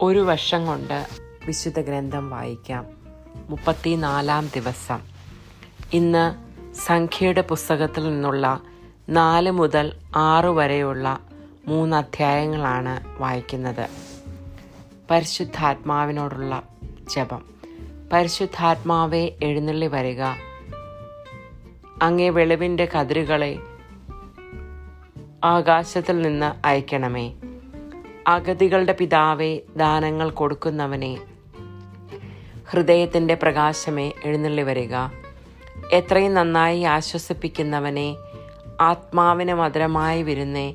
ഒരു വർഷം കൊണ്ട് വിശുദ്ധ ഗ്രന്ഥം വായിക്കാം. മുപ്പത്തിനാലാം ദിവസം. ഇന്ന് സംഖ്യയുടെ പുസ്തകത്തിൽ നിന്നുള്ള നാല് മുതൽ ആറ് വരെയുള്ള മൂന്ന് അധ്യായങ്ങളാണ് വായിക്കുന്നത്. പരിശുദ്ധാത്മാവിനോടുള്ള ജപം. പരിശുദ്ധാത്മാവെ എഴുന്നള്ളി വരിക. അങ്ങേ വെളിവിന്റെ കതിരുകളെ ആകാശത്തിൽ നിന്ന് അയക്കണമേ. അഗതികളുടെ പിതാവെ ദാനങ്ങൾ കൊടുക്കുന്നവനെ ഹൃദയത്തിന്റെ പ്രകാശമേ എഴുന്നള്ളി വരിക. എത്രയും നന്നായി ആശ്വസിപ്പിക്കുന്നവനെ ആത്മാവിന് മധുരമായി വിരുന്നേ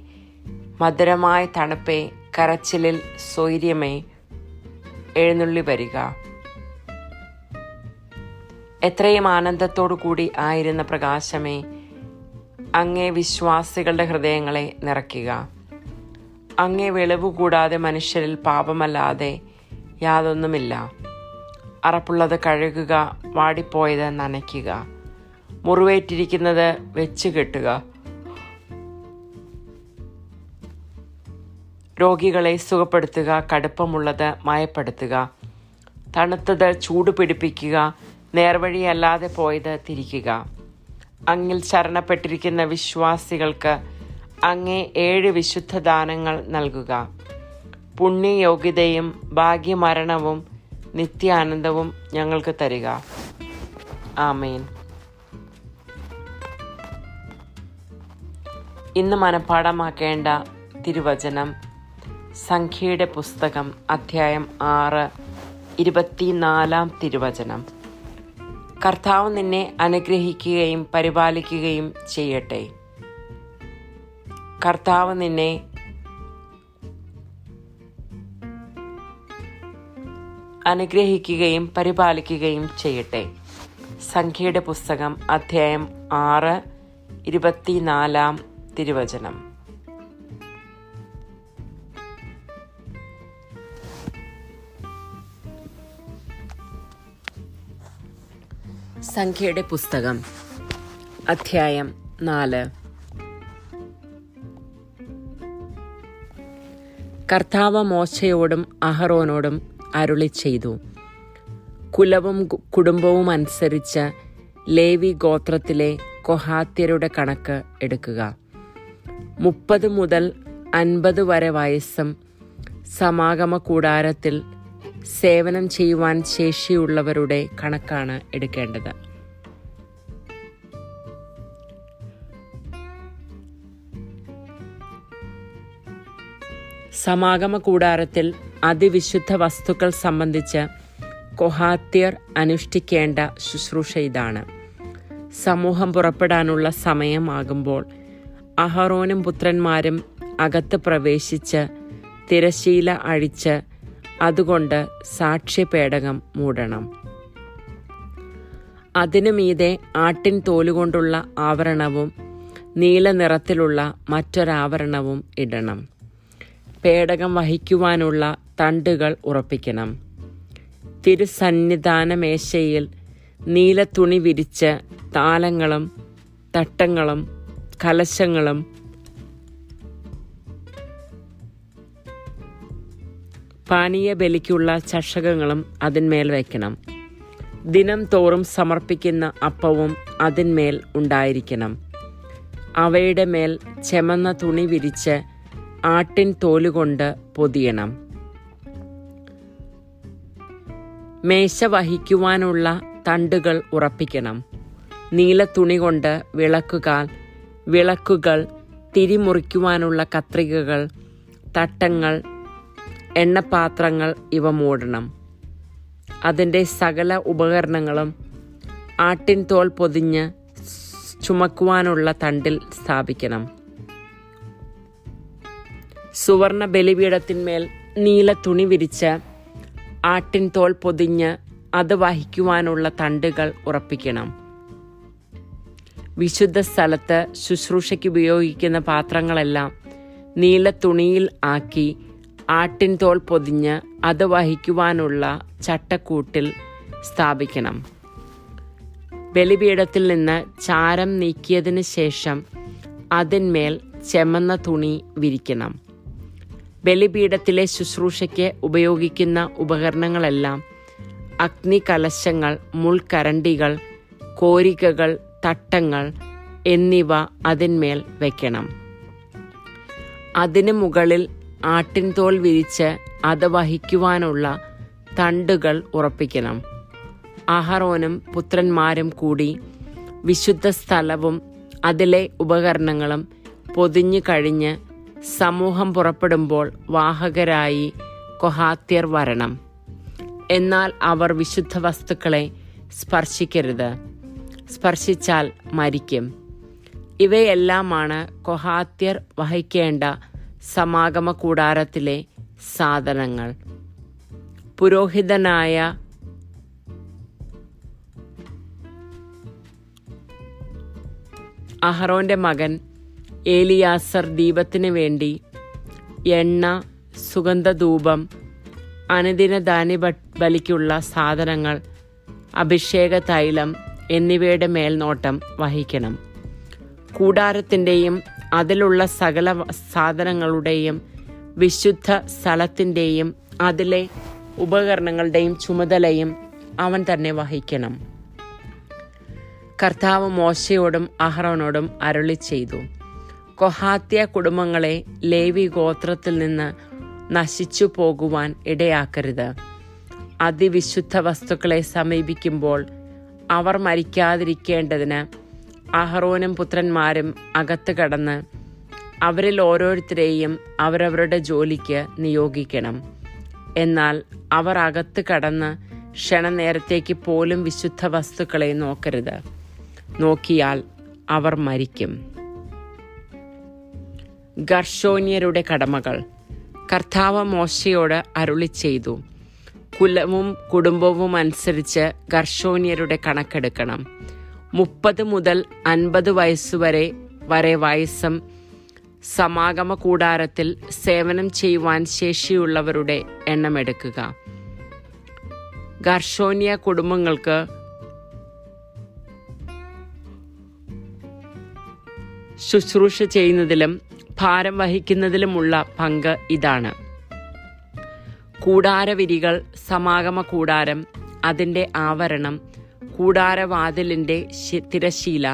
മധുരമായ തണുപ്പേ കരച്ചിലിൽ സ്വൈര്യമേ എഴുന്നള്ളി വരിക. എത്രയും ആനന്ദത്തോടു കൂടി ആയിരുന്ന പ്രകാശമേ അങ്ങേ വിശ്വാസികളുടെ ഹൃദയങ്ങളെ നിറയ്ക്കുക. അങ്ങേ വെളിവ് കൂടാതെ മനുഷ്യരിൽ പാപമല്ലാതെ യാതൊന്നുമില്ല. അറപ്പുള്ളത് കഴുകുക വാടിപ്പോയത് നനയ്ക്കുക. മുറിവേറ്റിരിക്കുന്നത് വെച്ച് കെട്ടുക. രോഗികളെ സുഖപ്പെടുത്തുക കടുപ്പമുള്ളത് മയപ്പെടുത്തുക. തണുത്തത് ചൂട് പിടിപ്പിക്കുക നേർവഴിയല്ലാതെ പോയത് തിരിക്കുക. അങ്ങിൽ ശരണപ്പെട്ടിരിക്കുന്ന വിശ്വാസികൾക്ക് അങ്ങേ ഏഴ് വിശുദ്ധ ദാനങ്ങൾ നൽകുക. പുണ്യയോഗ്യതയും ഭാഗ്യമരണവും നിത്യാനന്ദവും ഞങ്ങൾക്ക് തരിക. ആമേൻ. ഇന്ന് മനഃപ്പാടമാക്കേണ്ട തിരുവചനം സംഖ്യയുടെ പുസ്തകം അധ്യായം ആറ് ഇരുപത്തിനാലാം തിരുവചനം. കർത്താവ് നിന്നെ അനുഗ്രഹിക്കുകയും പരിപാലിക്കുകയും ചെയ്യട്ടെ. കർത്താവ് നിന്നെ അനുഗ്രഹിക്കുകയും പരിപാലിക്കുകയും ചെയ്യട്ടെ. സംഖ്യയുടെ പുസ്തകം അധ്യായം ആറ് ഇരുപത്തിനാലാം തിരുവചനം. സംഖ്യയുടെ പുസ്തകം അധ്യായം നാല്. കർത്താവ് മോശയോടും അഹറോനോടും അരുളി ചെയ്തു. കുലവും കുടുംബവും അനുസരിച്ച് ലേവി ഗോത്രത്തിലെ കൊഹാത്യരുടെ കണക്ക് എടുക്കുക. മുപ്പത് മുതൽ അൻപത് വരെ വയസ്സും സമാഗമ കൂടാരത്തിൽ സേവനം ചെയ്യുവാൻ ശേഷിയുള്ളവരുടെ കണക്കാണ് എടുക്കേണ്ടത്. സമാഗമ കൂടാരത്തിൽ അതിവിശുദ്ധ വസ്തുക്കൾ സംബന്ധിച്ച് കൊഹാത്യർ അനുഷ്ഠിക്കേണ്ട ശുശ്രൂഷ ഇതാണ്. സമൂഹം പുറപ്പെടാനുള്ള സമയമാകുമ്പോൾ അഹറോനും പുത്രന്മാരും അകത്ത് പ്രവേശിച്ച് തിരശീല അഴിച്ച് അതുകൊണ്ട് സാക്ഷ്യപേടകം മൂടണം. അതിനു മീതെ ആട്ടിൻ തോലുകൊണ്ടുള്ള ആവരണവും നീല നിറത്തിലുള്ള മറ്റൊരാവരണവും ഇടണം. പേടകം വഹിക്കുവാനുള്ള തണ്ടുകൾ ഉറപ്പിക്കണം. തിരുസന്നിധാന മേശയിൽ നീല തുണി വിരിച്ച് താലങ്ങളും തട്ടങ്ങളും കലശങ്ങളും പാനീയ ബലിക്കുള്ള ചഷകങ്ങളും അതിന്മേൽ വയ്ക്കണം ദിനം തോറും സമർപ്പിക്കുന്ന അപ്പവും അതിന്മേൽ ഉണ്ടായിരിക്കണം. അവയുടെ മേൽ ചെമന്ന തുണി വിരിച്ച് ആട്ടിൻ തോലുകൊണ്ട് പൊതിയണം. മേശ വഹിക്കുവാനുള്ള തണ്ടുകൾ ഉറപ്പിക്കണം. നീല തുണി കൊണ്ട് വിളക്കുകാൽ വിളക്കുകൾ തിരിമുറിക്കുവാനുള്ള കത്രികകൾ തട്ടങ്ങൾ എണ്ണപാത്രങ്ങൾ ഇവ മൂടണം. അതിന്റെ സകല ഉപകരണങ്ങളും ആട്ടിൻ തോൽ പൊതിഞ്ഞ് ചുമക്കുവാനുള്ള തണ്ടിൽ സ്ഥാപിക്കണം. സുവർണ ബലിപീഠത്തിന്മേൽ നീല തുണി വിരിച്ച് ആട്ടിൻ തോൽ പൊതിഞ്ഞ് അത് വഹിക്കുവാനുള്ള തണ്ടുകൾ ഉറപ്പിക്കണം. വിശുദ്ധ സ്ഥലത്ത് ശുശ്രൂഷയ്ക്ക് ഉപയോഗിക്കുന്ന പാത്രങ്ങളെല്ലാം നീല തുണിയിൽ ആക്കി ആട്ടിൻ തോൽ പൊതിഞ്ഞ് അത് വഹിക്കുവാനുള്ള ചട്ടക്കൂട്ടിൽ സ്ഥാപിക്കണം. ബലിപീഠത്തിൽ നിന്ന് ചാരം നീക്കിയതിന് ശേഷം അതിന്മേൽ ചെമന്ന തുണി വിരിക്കണം. ബലിപീഠത്തിലെ ശുശ്രൂഷയ്ക്ക് ഉപയോഗിക്കുന്ന ഉപകരണങ്ങളെല്ലാം അഗ്നി കലശങ്ങൾ മുൾക്കരണ്ടികൾ കോരികകൾ തട്ടങ്ങൾ എന്നിവ അതിന്മേൽ വയ്ക്കണം അതിനു മുകളിൽ ആട്ടിൻതോൽ വിരിച്ച് അത് വഹിക്കുവാനുള്ള തണ്ടുകൾ ഉറപ്പിക്കണം. അഹറോനും പുത്രന്മാരും കൂടി വിശുദ്ധ സ്ഥലവും അതിലെ ഉപകരണങ്ങളും പൊതിഞ്ഞു കഴിഞ്ഞ് സമൂഹം പുറപ്പെടുമ്പോൾ വാഹകരായി കൊഹാത്യർ വരണം. എന്നാൽ അവർ വിശുദ്ധ വസ്തുക്കളെ സ്പർശിക്കരുത്. സ്പർശിച്ചാൽ മരിക്കും. ഇവയെല്ലാമാണ് കൊഹാത്യർ വഹിക്കേണ്ട സമാഗമ കൂടാരത്തിലെ സാധനങ്ങൾ. പുരോഹിതനായ അഹറോന്റെ മകൻ ഏലിയാസർ ദീപത്തിന് വേണ്ടി എണ്ണ സുഗന്ധധൂപം അനുദിന ധാന്യ ബലിക്കുള്ള സാധനങ്ങൾ അഭിഷേക തൈലം എന്നിവയുടെ മേൽനോട്ടം വഹിക്കണം. കൂടാരത്തിന്റെയും അതിലുള്ള സകല സാധനങ്ങളുടെയും വിശുദ്ധ സ്ഥലത്തിന്റെയും അതിലെ ഉപകരണങ്ങളുടെയും ചുമതലയും അവൻ തന്നെ വഹിക്കണം. കർത്താവ് മോശയോടും അഹ്റോനോടും അരുളി ചെയ്തു കൊഹാത്യ കുടുംബങ്ങളെ ലേവി ഗോത്രത്തിൽ നിന്ന് നശിച്ചു പോകുവാൻ ഇടയാക്കരുത്. അതിവിശുദ്ധ വസ്തുക്കളെ സമീപിക്കുമ്പോൾ അവർ മരിക്കാതിരിക്കേണ്ടതിന് അഹറോനും പുത്രന്മാരും അകത്ത് കടന്ന് അവരിൽ ഓരോരുത്തരെയും അവരവരുടെ ജോലിക്ക് നിയോഗിക്കണം. എന്നാൽ അവർ അകത്ത് കടന്ന് ക്ഷണനേരത്തേക്ക് പോലും വിശുദ്ധ വസ്തുക്കളെ നോക്കരുത്. നോക്കിയാൽ അവർ മരിക്കും. ഗർഷോന്യരുടെ കടമകൾ. കർത്താവ് മോശയോട് അരുളി ചെയ്തു. കുലവും കുടുംബവും അനുസരിച്ച് ഗർഷോന്യരുടെ കണക്കെടുക്കണം. മുപ്പത് മുതൽ അൻപത് വയസ്സുവരെ വരെ വയസ്സും സമാഗമ കൂടാരത്തിൽ സേവനം ചെയ്യുവാൻ ശേഷിയുള്ളവരുടെ എണ്ണമെടുക്കുക ഗർഷോന്യ കുടുംബങ്ങൾക്ക് ശുശ്രൂഷ ചെയ്യുന്നതിലും ഭാരം വഹിക്കുന്നതിലുമുള്ള പങ്ക് ഇതാണ്. കൂടാരവിരികൾ സമാഗമ കൂടാരം അതിന്റെ ആവരണം കൂടാരവാതിലിന്റെ തിരശീല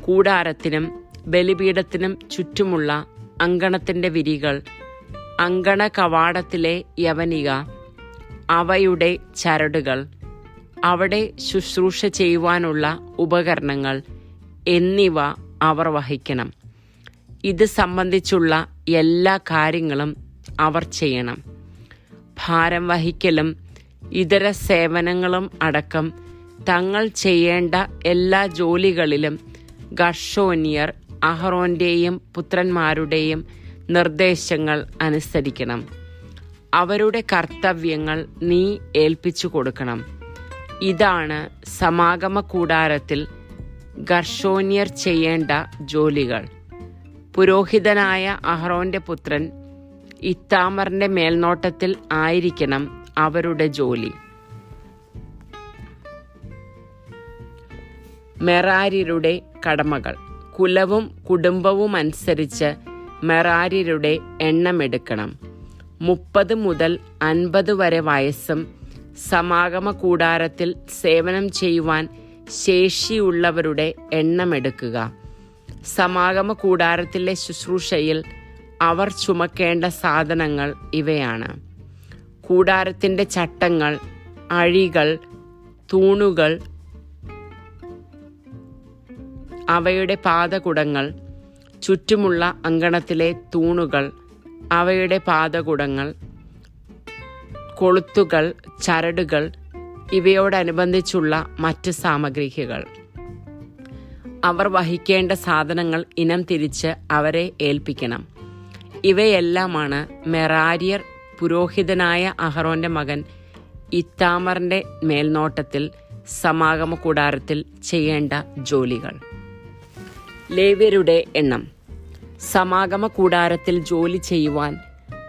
കൂടാരത്തിനും ബലിപീഠത്തിനും ചുറ്റുമുള്ള അങ്കണത്തിന്റെ വിരികൾ അങ്കണ കവാടത്തിലെ യവനിക അവയുടെ ചരടുകൾ അവിടെ ശുശ്രൂഷ ചെയ്യുവാനുള്ള ഉപകരണങ്ങൾ എന്നിവ അവർ വഹിക്കണം. ഇത് സംബന്ധിച്ചുള്ള എല്ലാ കാര്യങ്ങളും അവർ ചെയ്യണം. ഭാരം വഹിക്കലും ഇതര സേവനങ്ങളും അടക്കം തങ്ങൾ ചെയ്യേണ്ട എല്ലാ ജോലികളിലും ഗർഷോനിയർ അഹ്റോന്റെയും പുത്രന്മാരുടെയും നിർദ്ദേശങ്ങൾ അനുസരിക്കണം. അവരുടെ കർത്തവ്യങ്ങൾ നീ ഏൽപ്പിച്ചു കൊടുക്കണം. ഇതാണ് സമാഗമ കൂടാരത്തിൽ ഗർഷോന്യർ ചെയ്യേണ്ട ജോലികൾ. പുരോഹിതനായ അഹ്റോന്റെ പുത്രൻ ഇത്താമറിന്റെ മേൽനോട്ടത്തിൽ ആയിരിക്കണം അവരുടെ ജോലി. മെറാര്യരുടെ കടമകൾ. കുലവും കുടുംബവും അനുസരിച്ച് മെറാര്യരുടെ എണ്ണമെടുക്കണം. മുപ്പത് മുതൽ അൻപത് വരെ വയസ്സും സമാഗമ കൂടാരത്തിൽ സേവനം ചെയ്യുവാൻ ശേഷിയുള്ളവരുടെ എണ്ണമെടുക്കുക. സമാഗമ കൂടാരത്തിലെ ശുശ്രൂഷയിൽ അവർ ചുമക്കേണ്ട സാധനങ്ങൾ ഇവയാണ്. കൂടാരത്തിന്റെ ചട്ടങ്ങൾ അഴികൾ തൂണുകൾ അവയുടെ പാതകുടങ്ങൾ ചുറ്റുമുള്ള അങ്കണത്തിലെ തൂണുകൾ അവയുടെ പാതകുടങ്ങൾ കൊളുത്തുകൾ ചരടുകൾ ഇവയോടനുബന്ധിച്ചുള്ള മറ്റ് സാമഗ്രികൾ. അവർ വഹിക്കേണ്ട സാധനങ്ങൾ ഇനം തിരിച്ച് അവരെ ഏൽപ്പിക്കണം. ഇവയെല്ലാമാണ് മെറാരിയർ പുരോഹിതനായ അഹറോന്റെ മകൻ ഇത്താമറിന്റെ മേൽനോട്ടത്തിൽ സമാഗമ കൂടാരത്തിൽ ചെയ്യേണ്ട ജോലികൾ. ലേവ്യരുടെ എണ്ണം. സമാഗമ കൂടാരത്തിൽ ജോലി ചെയ്യുവാൻ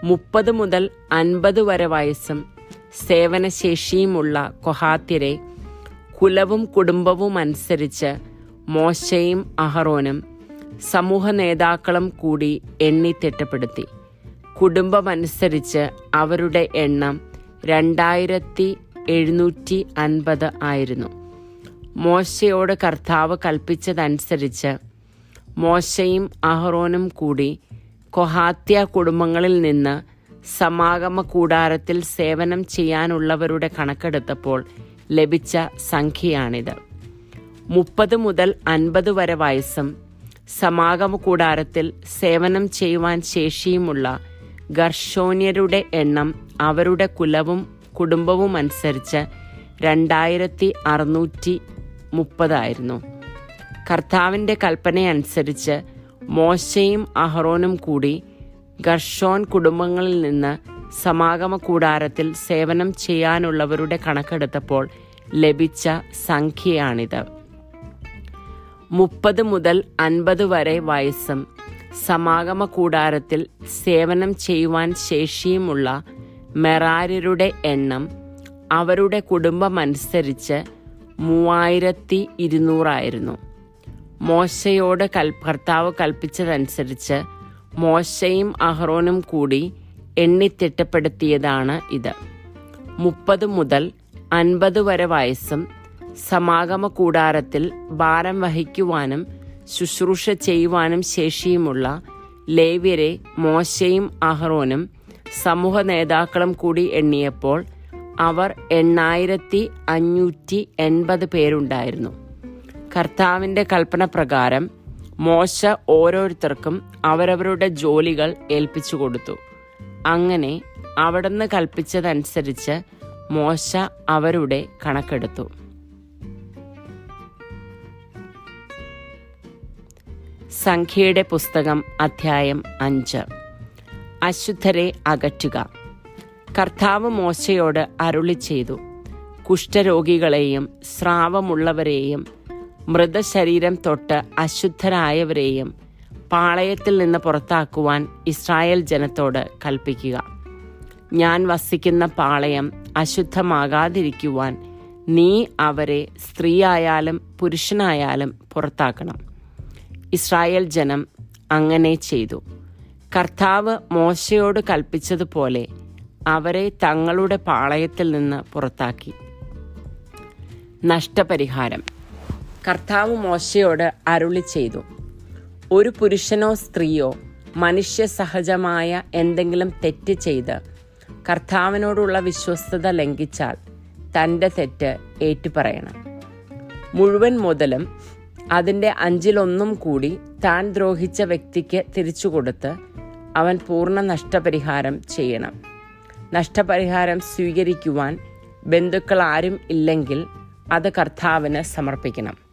മുപ്പത് മുതൽ അൻപത് വരെ വയസ്സും സേവനശേഷിയുമുള്ള കൊഹാത്യരെ കുലവും കുടുംബവും അനുസരിച്ച് മോശയും അഹറോനും സമൂഹ നേതാക്കളും കൂടി എണ്ണി തിട്ടപ്പെടുത്തി. കുടുംബമനുസരിച്ച് അവരുടെ എണ്ണം രണ്ടായിരത്തി എഴുന്നൂറ്റി അൻപത് ആയിരുന്നു. മോശയോട് കർത്താവ് കൽപ്പിച്ചതനുസരിച്ച് മോശയും അഹ്റോനും കൂടി കൊഹാത്യ കുടുംബങ്ങളിൽ നിന്ന് സമാഗമ കൂടാരത്തിൽ സേവനം ചെയ്യാനുള്ളവരുടെ കണക്കെടുത്തപ്പോൾ ലഭിച്ച സംഖ്യയാണിത്. മുപ്പത് മുതൽ അൻപത് വരെ വയസ്സും സമാഗമ കൂടാരത്തിൽ സേവനം ചെയ്യുവാൻ ശേഷിയുമുള്ള ഗർഷോന്യരുടെ എണ്ണം അവരുടെ കുലവും കുടുംബവും അനുസരിച്ച് രണ്ടായിരത്തി അറുന്നൂറ്റി മുപ്പതായിരുന്നു കർത്താവിന്റെ കൽപ്പനയനുസരിച്ച് മോശയും അഹ്റോനും കൂടി ഗർഷോൻ കുടുംബങ്ങളിൽ നിന്ന് സമാഗമ കൂടാരത്തിൽ സേവനം ചെയ്യാനുള്ളവരുടെ കണക്കെടുത്തപ്പോൾ ലഭിച്ച സംഖ്യയാണിത്. മുപ്പത് മുതൽ അൻപത് വരെ വയസ്സും സമാഗമ കൂടാരത്തിൽ സേവനം ചെയ്യുവാൻ ശേഷിയുമുള്ള മെറാര്യരുടെ എണ്ണം അവരുടെ കുടുംബം കുടുംബമനുസരിച്ച് മൂവായിരത്തി ഇരുന്നൂറായിരുന്നു. മോശയോട് കൽ ഭർത്താവ് കൽപ്പിച്ചതനുസരിച്ച് മോശയും അഹ്റോനും കൂടി എണ്ണിത്തിട്ടപ്പെടുത്തിയതാണ് ഇത്. മുപ്പത് മുതൽ അൻപത് വരെ വയസ്സും സമാഗമ കൂടാരത്തിൽ ഭാരം വഹിക്കുവാനും ശുശ്രൂഷ ചെയ്യുവാനും ശേഷിയുമുള്ള ലേവ്യരെ മോശയും അഹ്റോനും സമൂഹ നേതാക്കളും കൂടി എണ്ണിയപ്പോൾ അവർ എണ്ണായിരത്തി അഞ്ഞൂറ്റി എൺപത് പേരുണ്ടായിരുന്നു. കർത്താവിന്റെ കൽപ്പന പ്രകാരം മോശ ഓരോരുത്തർക്കും അവരവരുടെ ജോലികൾ ഏൽപ്പിച്ചു കൊടുത്തു. അങ്ങനെ അവിടുന്ന് കൽപ്പിച്ചതനുസരിച്ച് മോശ അവരുടെ കണക്കെടുത്തു. സംഖ്യയുടെ പുസ്തകം അധ്യായം അഞ്ച്. അശുദ്ധരെ അകറ്റുക. കർത്താവ് മോശയോട് അരുളി ചെയ്തു കുഷ്ഠരോഗികളെയും സ്രാവമുള്ളവരെയും മൃതശരീരം തൊട്ട് അശുദ്ധരായവരെയും പാളയത്തിൽ നിന്ന് പുറത്താക്കുവാൻ ഇസ്രായേൽ ജനത്തോട് കൽപ്പിക്കുക. ഞാൻ വസിക്കുന്ന പാളയം അശുദ്ധമാകാതിരിക്കുവാൻ നീ അവരെ സ്ത്രീയായാലും പുരുഷനായാലും പുറത്താക്കണം. ഇസ്രായേൽ ജനം അങ്ങനെ ചെയ്തു. കർത്താവ് മോശയോട് കൽപ്പിച്ചതുപോലെ അവരെ തങ്ങളുടെ പാളയത്തിൽ നിന്ന് പുറത്താക്കി. നഷ്ടപരിഹാരം. കർത്താവ് മോശയോട് അരുളി ചെയ്തു. ഒരു പുരുഷനോ സ്ത്രീയോ മനുഷ്യ സഹജമായ എന്തെങ്കിലും തെറ്റ് ചെയ്ത് കർത്താവിനോടുള്ള വിശ്വസ്തത ലംഘിച്ചാൽ തന്റെ തെറ്റ് ഏറ്റുപറയണം. മുഴുവൻ മുതലും അതിന്റെ അഞ്ചിലൊന്നും കൂടി താൻ ദ്രോഹിച്ച വ്യക്തിക്ക് തിരിച്ചു കൊടുത്ത് അവൻ പൂർണ നഷ്ടപരിഹാരം ചെയ്യണം. നഷ്ടപരിഹാരം സ്വീകരിക്കുവാൻ ബന്ധുക്കൾ ആരും ഇല്ലെങ്കിൽ അത് കർത്താവിന് സമർപ്പിക്കണം.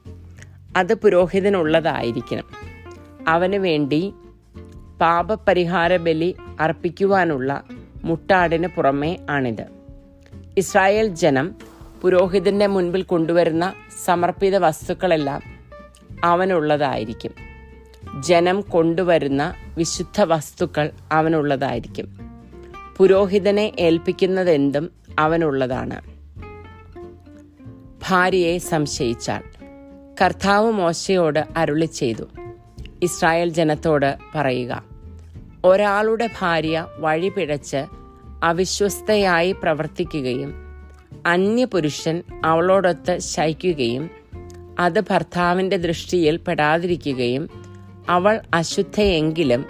അത് പുരോഹിതനുള്ളതായിരിക്കണം. അവന് വേണ്ടി പാപപരിഹാര ബലി അർപ്പിക്കുവാനുള്ള മുട്ടാടിന് പുറമേ ആണിത്. ഇസ്രായേൽ ജനം പുരോഹിതന്റെ മുൻപിൽ കൊണ്ടുവരുന്ന സമർപ്പിത വസ്തുക്കളെല്ലാം അവനുള്ളതായിരിക്കും. ജനം കൊണ്ടുവരുന്ന വിശുദ്ധ വസ്തുക്കൾ അവനുള്ളതായിരിക്കും. പുരോഹിതനെ ഏൽപ്പിക്കുന്നതെന്തും അവനുള്ളതാണ്. ഭാര്യയെ സംശയിച്ചാൽ കർത്താവ് മോശയോട് അരുളി ചെയ്തു. ഇസ്രായേൽ ജനത്തോട് പറയുക ഒരാളുടെ ഭാര്യ വഴിപിഴച്ച് അവിശ്വസ്തയായി പ്രവർത്തിക്കുകയും അന്യപുരുഷൻ അവളോടൊത്ത് ശയിക്കുകയും അത് ഭർത്താവിന്റെ ദൃഷ്ടിയിൽ പെടാതിരിക്കുകയും അവൾ അശുദ്ധയെങ്കിലും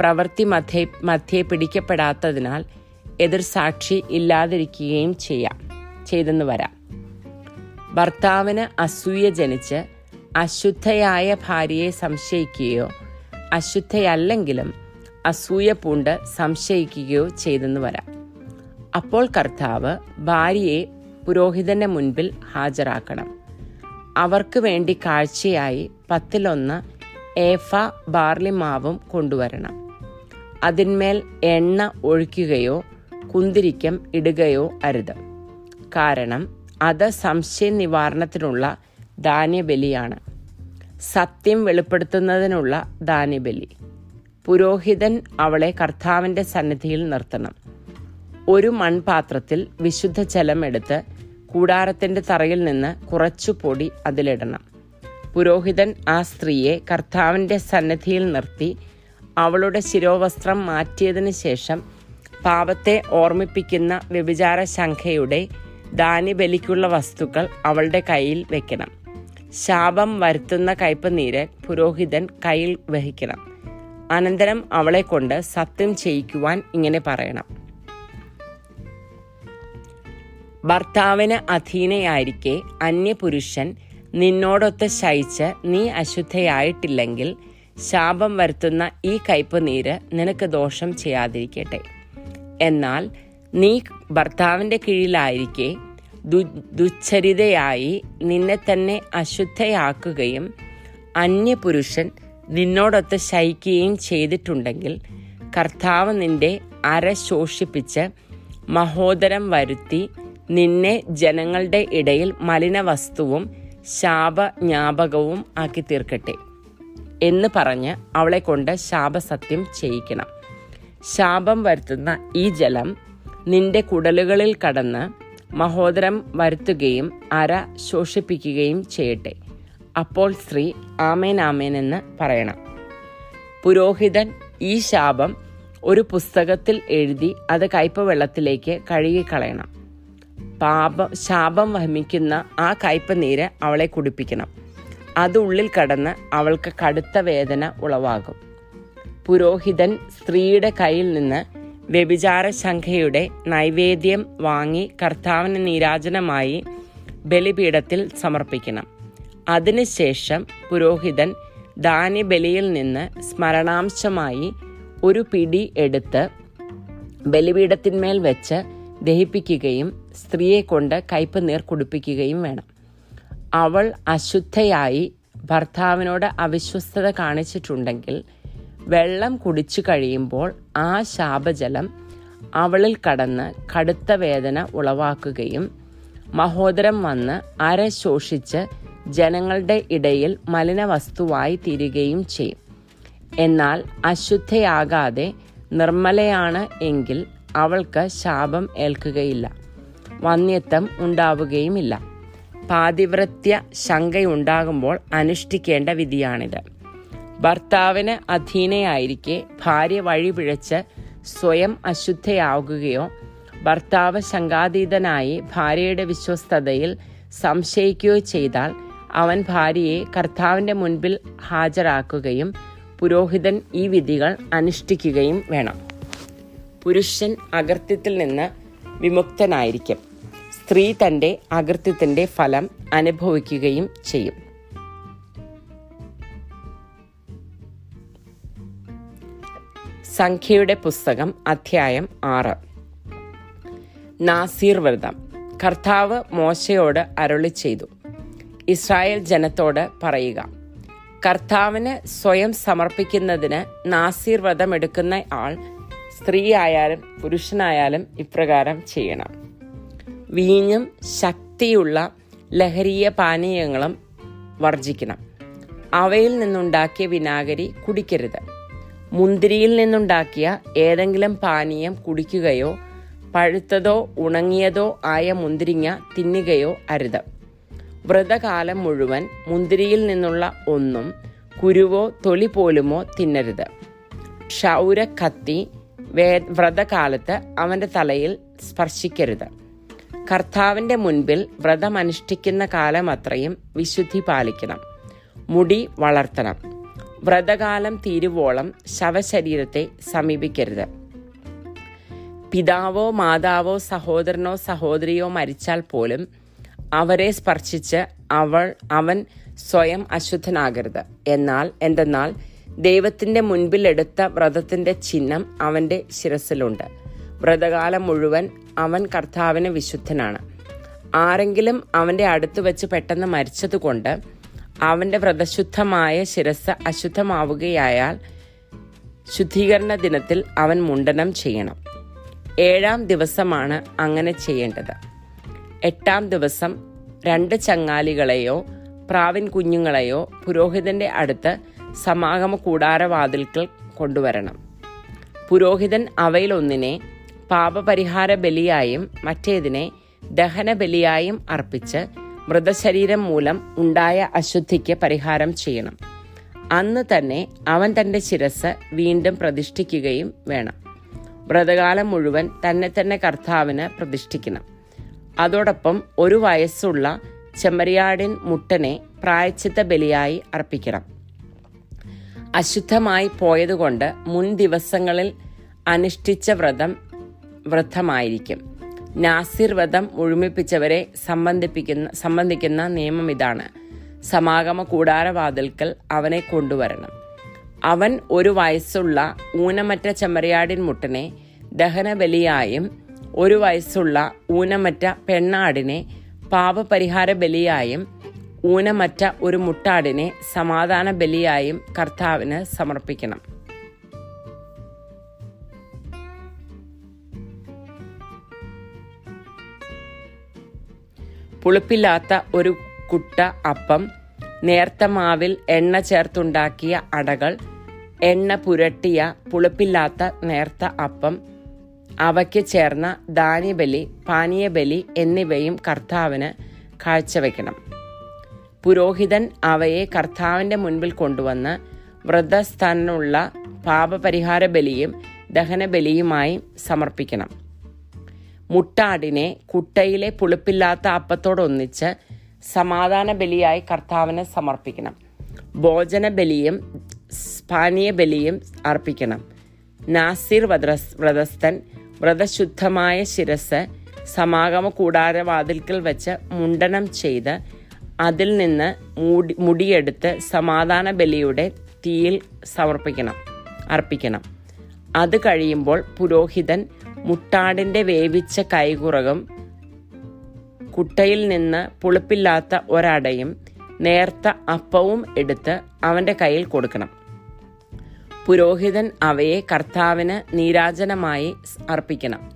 പ്രവൃത്തി മധ്യേ മധ്യേ പിടിക്കപ്പെടാത്തതിനാൽ എതിർ സാക്ഷി ഇല്ലാതിരിക്കുകയും ചെയ്യാം. ചെയ്തെന്ന് വരാം. ഭർത്താവിന് അസൂയ ജനിച്ച് അശുദ്ധയായ ഭാര്യയെ സംശയിക്കുകയോ അശുദ്ധയല്ലെങ്കിലും അസൂയ പൂണ്ട് സംശയിക്കുകയോ ചെയ്തെന്ന് വരാം. അപ്പോൾ കർത്താവ് ഭാര്യയെ പുരോഹിതന്റെ മുൻപിൽ ഹാജരാക്കണം. അവർക്ക് വേണ്ടി കാഴ്ചയായി പത്തിലൊന്ന് ഏഫ ബാർലി മാവും കൊണ്ടുവരണം. അതിന്മേൽ എണ്ണ ഒഴിക്കുകയോ കുന്തിരിക്കം ഇടുകയോ അരുത്. കാരണം അത് സംശയ നിവാരണത്തിനുള്ള ധാന്യബലിയാണ്. സത്യം വെളിപ്പെടുത്തുന്നതിനുള്ള ധാന്യബലി. പുരോഹിതൻ അവളെ കർത്താവിന്റെ സന്നിധിയിൽ നിർത്തണം. ഒരു മൺപാത്രത്തിൽ വിശുദ്ധ ജലം എടുത്ത് കൂടാരത്തിന്റെ തറയിൽ നിന്ന് കുറച്ചു പൊടി അതിലിടണം. പുരോഹിതൻ ആ സ്ത്രീയെ കർത്താവിന്റെ സന്നിധിയിൽ നിർത്തി അവളുടെ ശിരോവസ്ത്രം മാറ്റിയതിന് ശേഷം പാപത്തെ ഓർമ്മിപ്പിക്കുന്ന വ്യഭിചാര ശംഖയുടെ ദാനിബലിക്കുള്ള വസ്തുക്കൾ അവളുടെ കയ്യിൽ വെക്കണം. ശാപം വരുത്തുന്ന കയ്പ് നീര് പുരോഹിതൻ കയ്യിൽ വഹിക്കണം. അനന്തരം അവളെ കൊണ്ട് സത്യം ചെയ്യിക്കുവാൻ ഇങ്ങനെ പറയണം. ഭർത്താവിന് അധീനയായിരിക്കെ അന്യപുരുഷൻ നിന്നോടൊത്ത് ശയിച്ച് നീ അശുദ്ധയായിട്ടില്ലെങ്കിൽ ശാപം വരുത്തുന്ന ഈ കയ്പ് നീര് നിനക്ക് ദോഷം ചെയ്യാതിരിക്കട്ടെ. എന്നാൽ നീ ഭർത്താവിന്റെ കീഴിലായിരിക്കെ ദു ദുച്ഛരിതയായി നിന്നെ തന്നെ അശുദ്ധയാക്കുകയും അന്യപുരുഷൻ നിന്നോടൊത്ത് ശയിക്കുകയും ചെയ്തിട്ടുണ്ടെങ്കിൽ കർത്താവ് നിന്റെ അര ശോഷിപ്പിച്ച് മഹോദരം വരുത്തി നിന്നെ ജനങ്ങളുടെ ഇടയിൽ മലിനവസ്തുവും ശാപ ജ്ഞാപകവും ആക്കി തീർക്കട്ടെ എന്ന് പറഞ്ഞ് അവളെ കൊണ്ട് ശാപസത്യം ചെയ്യിക്കണം. ശാപം വരുത്തുന്ന ഈ ജലം നിന്റെ കുടലുകളിൽ കടന്ന് മഹോദരം വരുത്തുകയും അര ശോഷിപ്പിക്കുകയും ചെയ്യട്ടെ. അപ്പോൾ സ്ത്രീ ആമേൻ ആമേൻ എന്ന് പറയണം. പുരോഹിതൻ ഈ ശാപം ഒരു പുസ്തകത്തിൽ എഴുതി അത് കയ്പ വെള്ളത്തിലേക്ക് കഴുകിക്കളയണം. പാപം ശാപം വഹിക്കുന്ന ആ കയ്പ നീര് അവളെ കുടിപ്പിക്കണം. അത് ഉള്ളിൽ കടന്ന് അവൾക്ക് കടുത്ത വേദന ഉളവാകും. പുരോഹിതൻ സ്ത്രീയുടെ കയ്യിൽ നിന്ന് വ്യഭിചാര ശംഖയുടെ നൈവേദ്യം വാങ്ങി കർത്താവിന് നീരാജനമായി ബലിപീഠത്തിൽ സമർപ്പിക്കണം. അതിനുശേഷം പുരോഹിതൻ ദാനിബലിയിൽ നിന്ന് സ്മരണാംശമായി ഒരു പിടി എടുത്ത് ബലിപീഠത്തിന്മേൽ വെച്ച് ദഹിപ്പിക്കുകയും സ്ത്രീയെ കൊണ്ട് കയ്പ് നീർ കുടിപ്പിക്കുകയും വേണം. അവൾ അശുദ്ധയായി ഭർത്താവിനോട് അവിശ്വസ്തത കാണിച്ചിട്ടുണ്ടെങ്കിൽ വെള്ളം കുടിച്ചു കഴിയുമ്പോൾ ആ ശാപജലം അവളിൽ കടന്ന് കടുത്ത വേദന ഉളവാക്കുകയും മഹോദരം വന്ന് അര ശോഷിച്ച് ജനങ്ങളുടെ ഇടയിൽ മലിനവസ്തുവായി തീരുകയും ചെയ്യും. എന്നാൽ അശുദ്ധയാകാതെ നിർമ്മലയാണ് എങ്കിൽ അവൾക്ക് ശാപം ഏൽക്കുകയില്ല. വന്യത്വം ഉണ്ടാവുകയുമില്ല. പാതിവ്രത്യ ശങ്കയുണ്ടാകുമ്പോൾ അനുഷ്ഠിക്കേണ്ട വിധിയാണിത്. ഭർത്താവിന് അധീനയായിരിക്കെ ഭാര്യ വഴിപിഴച്ച് സ്വയം അശുദ്ധയാവുകയോ ഭർത്താവ് ശങ്കാതീതനായി ഭാര്യയുടെ വിശ്വസ്തതയിൽ സംശയിക്കുകയോ ചെയ്താൽ അവൻ ഭാര്യയെ കർത്താവിന്റെ മുൻപിൽ ഹാജരാക്കുകയും പുരോഹിതൻ ഈ വിധികൾ അനുഷ്ഠിക്കുകയും വേണം. പുരുഷൻ അകൃത്യത്തിൽ നിന്ന് വിമുക്തനായിരിക്കും. സ്ത്രീ തന്റെ അകൃത്യത്തിന്റെ ഫലം അനുഭവിക്കുകയും ചെയ്യും. സംഖ്യയുടെ പുസ്തകം അധ്യായം ആറ്. നാസീർ വ്രതം. കർത്താവ് മോശയോട് അരുളി ചെയ്തു. ഇസ്രായേൽ ജനത്തോട് പറയുക കർത്താവിന് സ്വയം സമർപ്പിക്കുന്നതിന് നാസീർ വ്രതം എടുക്കുന്ന ആൾ സ്ത്രീയായാലും പുരുഷനായാലും ഇപ്രകാരം ചെയ്യണം. വീഞ്ഞും ശക്തിയുള്ള ലഹരീയ പാനീയങ്ങളും വർജിക്കണം അവയിൽ നിന്നുണ്ടാക്കിയ വിനാഗിരി കുടിക്കരുത്. മുന്തിരിയിൽ നിന്നുണ്ടാക്കിയ ഏതെങ്കിലും പാനീയം കുടിക്കുകയോ പഴുത്തതോ ഉണങ്ങിയതോ ആയ മുന്തിരിങ്ങ തിന്നുകയോ അരുത്. വ്രതകാലം മുഴുവൻ മുന്തിരിയിൽ നിന്നുള്ള ഒന്നും കുരുവോ തൊലി പോലുമോ തിന്നരുത്. ക്ഷൗര കത്തി വേ വ്രതകാലത്ത് അവന്റെ തലയിൽ സ്പർശിക്കരുത്. കർത്താവിന്റെ മുൻപിൽ വ്രതമനുഷ്ഠിക്കുന്ന കാലം അത്രയും വിശുദ്ധി പാലിക്കണം. മുടി വളർത്തണം. വ്രതകാലം തീരുവോളം ശവശരീരത്തെ സമീപിക്കരുത്. പിതാവോ മാതാവോ സഹോദരനോ സഹോദരിയോ മരിച്ചാൽ പോലും അവരെ സ്പർശിച്ച് അവൾ അവൻ സ്വയം അശുദ്ധനാകരുത്. എന്നാൽ എന്തെന്നാൽ ദൈവത്തിന്റെ മുൻപിൽ എടുത്ത വ്രതത്തിന്റെ ചിഹ്നം അവന്റെ ശിരസിലുണ്ട് വ്രതകാലം മുഴുവൻ അവൻ കർത്താവിന് വിശുദ്ധനാണ്. ആരെങ്കിലും അവന്റെ അടുത്ത് വെച്ച് പെട്ടെന്ന് മരിച്ചതുകൊണ്ട് അവന്റെ വ്രതശുദ്ധമായ ശിരസ് അശുദ്ധമാവുകയായാൽ ശുദ്ധീകരണ ദിനത്തിൽ അവൻ മുണ്ടനം ചെയ്യണം. ഏഴാം ദിവസമാണ് അങ്ങനെ ചെയ്യേണ്ടത്. എട്ടാം ദിവസം രണ്ട് ചങ്ങാലികളെയോ പ്രാവിൻ കുഞ്ഞുങ്ങളെയോ പുരോഹിതന്റെ അടുത്ത് സമാഗമ കൂടാരവാതിൽക്കൽ കൊണ്ടുവരണം. പുരോഹിതൻ അവയിലൊന്നിനെ പാപപരിഹാര ബലിയായും മറ്റേതിനെ ദഹന ബലിയായും അർപ്പിച്ച് മൃതശരീരം മൂലം ഉണ്ടായ അശുദ്ധിക്ക് പരിഹാരം ചെയ്യണം. അന്ന് തന്നെ അവൻ തന്റെ ശിരസ് വീണ്ടും പ്രതിഷ്ഠിക്കുകയും വേണം. വ്രതകാലം മുഴുവൻ തന്നെ തന്നെ കർത്താവിന് പ്രതിഷ്ഠിക്കണം. അതോടൊപ്പം ഒരു വയസ്സുള്ള ചെമ്മരിയാടിൻ മുട്ടനെ പ്രായച്ചിത്ത ബലിയായി അർപ്പിക്കണം. അശുദ്ധമായി പോയതുകൊണ്ട് മുൻ ദിവസങ്ങളിൽ അനുഷ്ഠിച്ച വ്രതം വൃദ്ധമായിരിക്കും നാസിർ വധം ഒഴിമിപ്പിച്ചവരെ സംബന്ധിപ്പിക്കുന്ന സംബന്ധിക്കുന്ന നിയമം ഇതാണ്. സമാഗമ കൂടാരവാതിൽക്കൽ അവനെ കൊണ്ടുവരണം. അവൻ ഒരു വയസ്സുള്ള ഊനമറ്റ ചെമ്മരിയാടിൻ മുട്ടനെ ദഹനബലിയായും ഒരു വയസ്സുള്ള ഊനമറ്റ പെണ്ണാടിനെ പാപപരിഹാര ബലിയായും ഊനമറ്റ ഒരു മുട്ടാടിനെ സമാധാന ബലിയായും കർത്താവിന് സമർപ്പിക്കണം. പുളിപ്പില്ലാത്ത ഒരു കുട്ട അപ്പം നേർത്ത മാവിൽ എണ്ണ ചേർത്തുണ്ടാക്കിയ അടകൾ എണ്ണ പുരട്ടിയ പുളിപ്പില്ലാത്ത നേർത്ത അപ്പം അവയ്ക്ക് ചേർന്ന ധാന്യബലി പാനീയബലി എന്നിവയും കർത്താവിന് കാഴ്ചവെക്കണം. പുരോഹിതൻ അവയെ കർത്താവിന്റെ മുൻപിൽ കൊണ്ടുവന്ന് വ്രതസ്ഥാനുള്ള പാപപരിഹാര ബലിയും ദഹനബലിയുമായി സമർപ്പിക്കണം. മുട്ടാടിനെ കുട്ടയിലെ പുളിപ്പില്ലാത്ത അപ്പത്തോടൊന്നിച്ച് സമാധാന ബലിയായി കർത്താവിന് സമർപ്പിക്കണം. ഭോജന ബലിയും പാനീയ ബലിയും അർപ്പിക്കണം. നാസിർ വ്രതസ് വ്രതസ്ഥൻ വ്രതശുദ്ധമായ ശിരസ് സമാഗമ കൂടാരവാതിൽക്കൽ വെച്ച് മുണ്ടനം ചെയ്ത് അതിൽ നിന്ന് മുടി മുടിയെടുത്ത് സമാധാന ബലിയുടെ തീയിൽ സമർപ്പിക്കണം അർപ്പിക്കണം. അത് കഴിയുമ്പോൾ പുരോഹിതൻ മുട്ടാടിന്റെ വേവിച്ച കൈകുറകും കുട്ടയിൽ നിന്ന് പുളിപ്പില്ലാത്ത ഒരടയും നേർത്ത അപ്പവും എടുത്ത് അവന്റെ കയ്യിൽ കൊടുക്കണം. പുരോഹിതൻ അവയെ കർത്താവിന് നീരാജനമായി അർപ്പിക്കണം.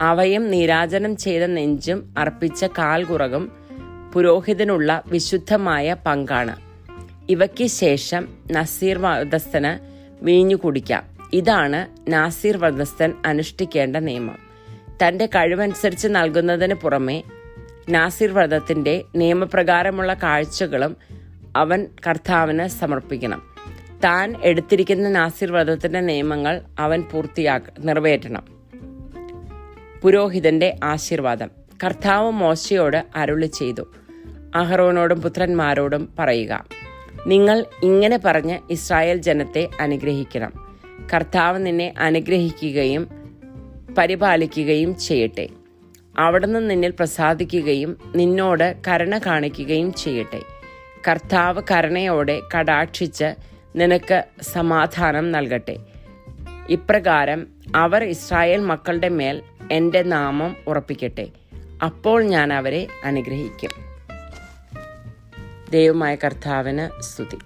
അവയും നീരാജനം ചെയ്ത നെഞ്ചും അർപ്പിച്ച കാൽകുറകും പുരോഹിതനുള്ള വിശുദ്ധമായ പങ്കാണ്. ഇവയ്ക്ക് ശേഷം നസീർ വ്രതസ്ഥന് വീഞ്ഞു കുടിക്കാം. ഇതാണ് നാസിർ വ്രതസ്ഥൻ അനുഷ്ഠിക്കേണ്ട നിയമം. തന്റെ കഴിവനുസരിച്ച് നൽകുന്നതിന് പുറമെ നാസിർ വ്രതത്തിന്റെ നിയമപ്രകാരമുള്ള കാഴ്ചകളും അവൻ കർത്താവിന് സമർപ്പിക്കണം. താൻ എടുത്തിരിക്കുന്ന നാസിർ വ്രതത്തിന്റെ നിയമങ്ങൾ അവൻ പൂർത്തിയാക്ക നിറവേറ്റണം. പുരോഹിതന്റെ ആശീർവാദം. കർത്താവ് മോശയോട് അരുളി ചെയ്തു. അഹറോനോടും പുത്രന്മാരോടും പറയുക നിങ്ങൾ ഇങ്ങനെ പറഞ്ഞ് ഇസ്രായേൽ ജനത്തെ അനുഗ്രഹിക്കണം. കർത്താവ് നിന്നെ അനുഗ്രഹിക്കുകയും പരിപാലിക്കുകയും ചെയ്യട്ടെ. അവിടുന്ന് നിന്നിൽ പ്രസാദിക്കുകയും നിന്നോട് കരുണ കാണിക്കുകയും ചെയ്യട്ടെ. കർത്താവ് കരുണയോടെ കടാക്ഷിച്ച് നിനക്ക് സമാധാനം നൽകട്ടെ. ഇപ്രകാരം അവർ ഇസ്രായേൽ മക്കളുടെ മേൽ എന്റെ നാമം ഉറപ്പിക്കട്ടെ. അപ്പോൾ ഞാൻ അവരെ അനുഗ്രഹിക്കും. ദൈവമായ കർത്താവിന് സ്തുതി.